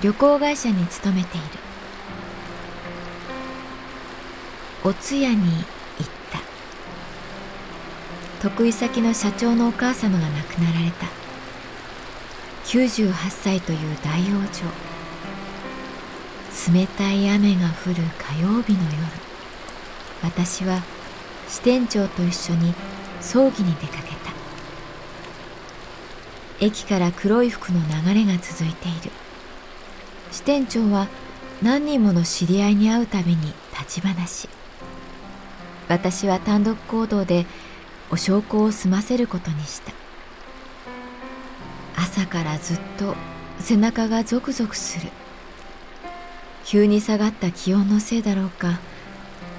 旅行会社に勤めている。お通夜に行った。得意先の社長のお母様が亡くなられた。98歳という大往生冷たい雨が降る火曜日の夜。私は支店長と一緒に葬儀に出かけた。駅から黒い服の流れが続いている。支店長は何人もの知り合いに会うたびに立ち話。私は単独行動でお焼香を済ませることにした。朝からずっと背中がゾクゾクする。急に下がった気温のせいだろうか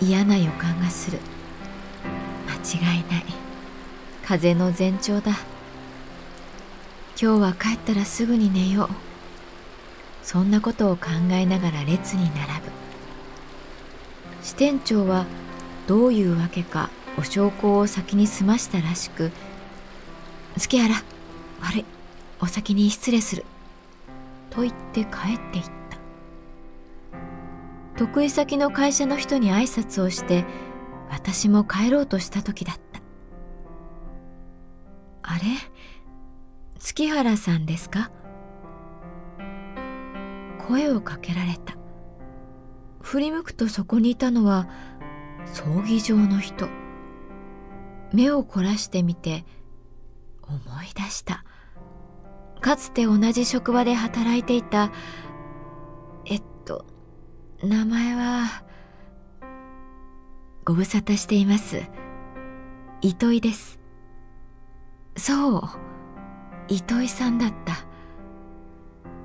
嫌な予感がする。間違いない。風の前兆だ。今日は帰ったらすぐに寝よう。そんなことを考えながら列に並ぶ。支店長はどういうわけかお焼香を先に済ましたらしく「月原悪い。お先に失礼する」と言って帰っていった。得意先の会社の人に挨拶をして私も帰ろうとした時だったあれ？月原さんですか？声をかけられた。振り向くとそこにいたのは葬儀場の人。目を凝らしてみて思い出した。かつて同じ職場で働いていたえっと名前はご無沙汰しています。糸井です。そう糸井さんだった。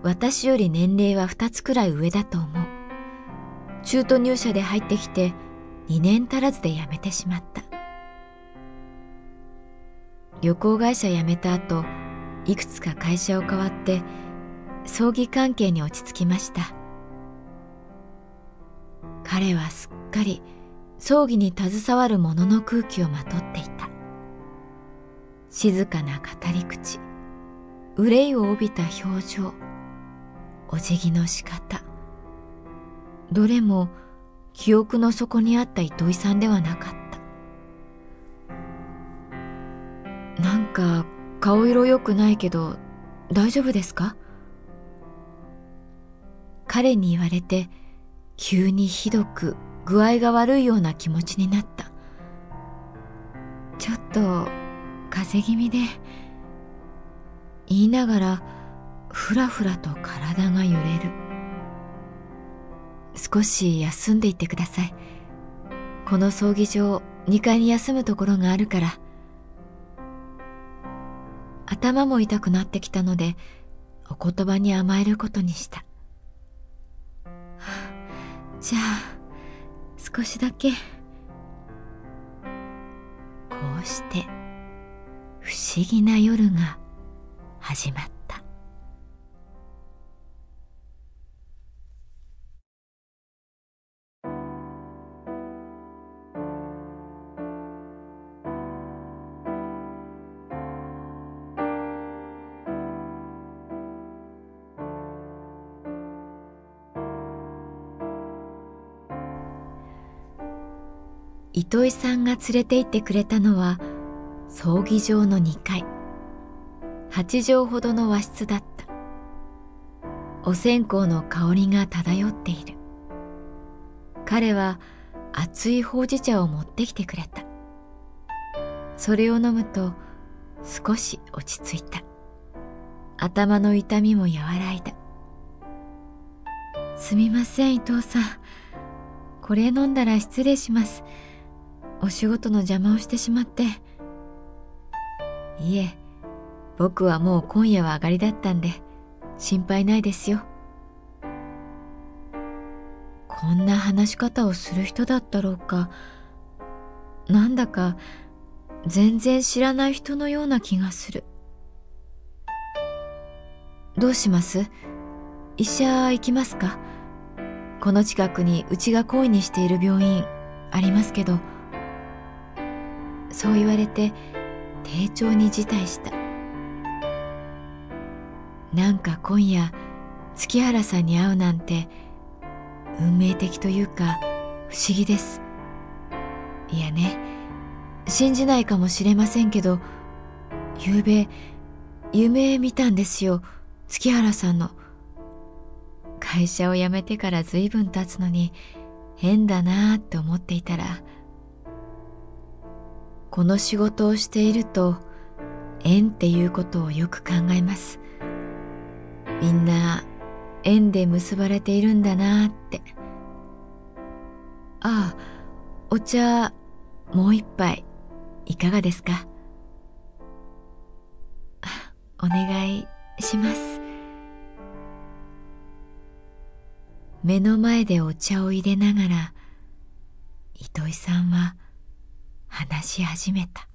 私より年齢は二つくらい上だと思う。中途入社で入ってきて2年足らずで辞めてしまった。旅行会社辞めた後、いくつか会社を変わって葬儀関係に落ち着きました。彼はすっかり葬儀に携わる者の空気をまとっていた。静かな語り口。憂いを帯びた表情お辞儀の仕方。どれも記憶の底にあった糸井さんではなかった。なんか顔色良くないけど大丈夫ですか？彼に言われて急にひどく具合が悪いような気持ちになった。ちょっと風邪気味で。言いながらふらふらと体が揺れる。少し休んでいってください。この葬儀場2階に休むところがあるから。頭も痛くなってきたのでお言葉に甘えることにした、じゃあ少しだけ。こうして不思議な夜が始まった。糸井さんが連れて行ってくれたのは葬儀場の2階。8畳ほどの和室だった。お線香の香りが漂っている。彼は熱いほうじ茶を持ってきてくれた。それを飲むと少し落ち着いた。頭の痛みも和らいだ。すみません伊藤さん。これ飲んだら失礼します。お仕事の邪魔をしてしまって。いえ僕はもう今夜は上がりだったんで心配ないですよ。こんな話し方をする人だったろうか。なんだか全然知らない人のような気がする。どうします？医者行きますか？この近くにうちが恋にしている病院ありますけど。そう言われて丁重に辞退した。なんか今夜月原さんに会うなんて運命的というか不思議です。いやね信じないかもしれませんけど昨べ夢見たんですよ月原さんの。会社を辞めてから随分経つのに変だなって思っていたらこの仕事をしていると縁っていうことをよく考えます。みんな縁で結ばれているんだなって。ああお茶もう一杯いかがですか？お願いします。目の前でお茶を入れながら糸井さんは話し始めた。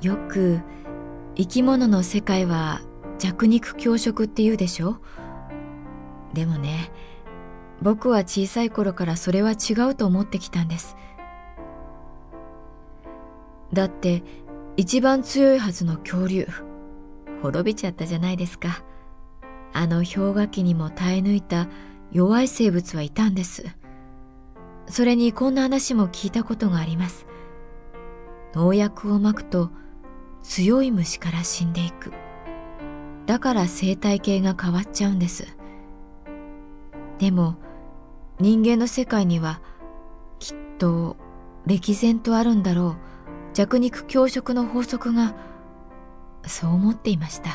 よく生き物の世界は弱肉強食って言うでしょ？でもね僕は小さい頃からそれは違うと思ってきたんです。だって一番強いはずの恐竜。滅びちゃったじゃないですか。あの氷河期にも耐え抜いた弱い生物はいたんです。それにこんな話も聞いたことがあります。農薬をまくと強い虫から死んでいく。だから生態系が変わっちゃうんです。でも人間の世界にはきっと歴然とあるんだろう。弱肉強食の法則がそう思っていました。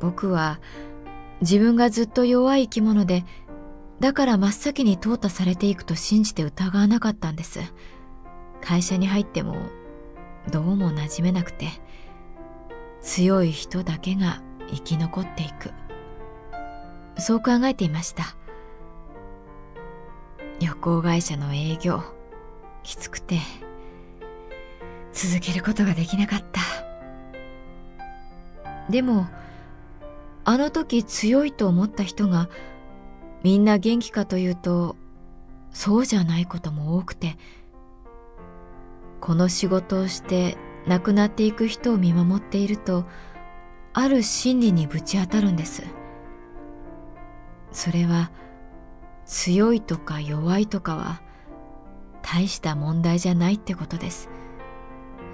僕は自分がずっと弱い生き物でだから真っ先に淘汰されていくと信じて疑わなかったんです。会社に入ってもどうも馴染めなくて強い人だけが生き残っていく。そう考えていました。旅行会社の営業きつくて続けることができなかった。でもあの時強いと思った人がみんな元気かというとそうじゃないことも多くてこの仕事をして亡くなっていく人を見守っているとある真理にぶち当たるんです。それは強いとか弱いとかは大した問題じゃないってことです。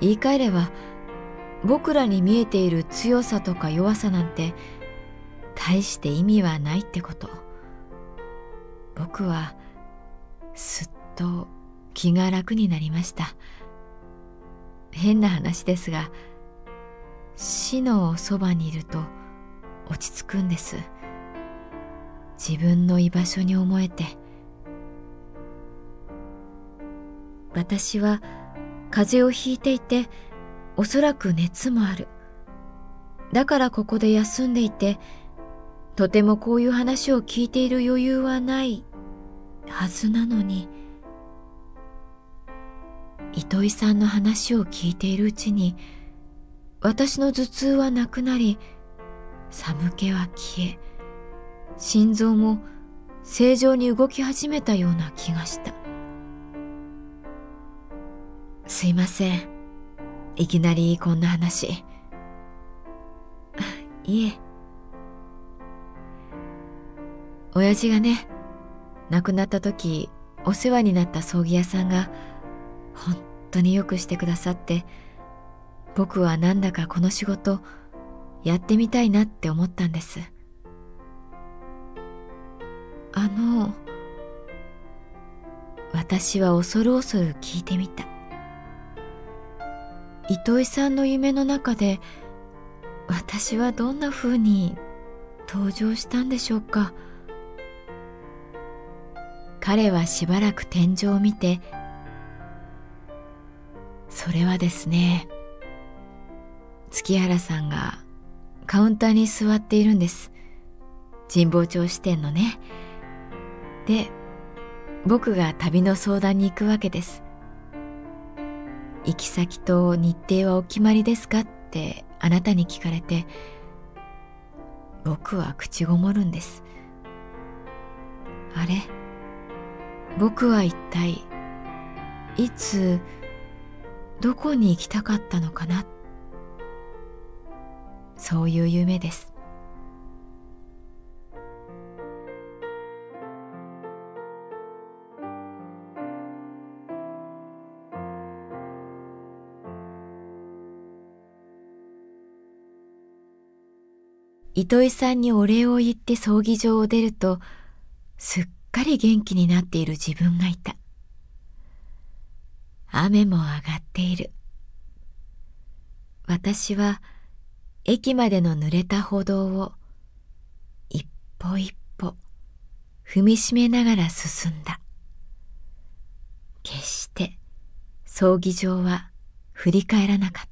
言い換えれば僕らに見えている強さとか弱さなんて大して意味はないってこと。僕はすっと気が楽になりました。変な話ですが死のそばにいると落ち着くんです。自分の居場所に思えて私は風邪をひいていておそらく熱もある。だからここで休んでいてとてもこういう話を聞いている余裕はないはずなのに糸井さんの話を聞いているうちに私の頭痛はなくなり寒気は消え心臓も正常に動き始めたような気がした。すいません。いきなりこんな話。いえ。親父がね亡くなった時お世話になった葬儀屋さんが本当によくしてくださって僕はなんだかこの仕事やってみたいなって思ったんです。あの私は恐る恐る聞いてみた。糸井さんの夢の中で私はどんな風に登場したんでしょうか？彼はしばらく天井を見てそれはですね月原さんがカウンターに座っているんです。神保町支店のね。で僕が旅の相談に行くわけです。行き先と日程はお決まりですかってあなたに聞かれて僕は口ごもるんです。あれ？僕は一体いつどこに行きたかったのかな？そういう夢です。糸井さんにお礼を言って葬儀場を出るとすっかり元気になっている自分がいた。雨も上がっている。私は駅までの濡れた歩道を一歩一歩踏みしめながら進んだ。決して葬儀場は振り返らなかった。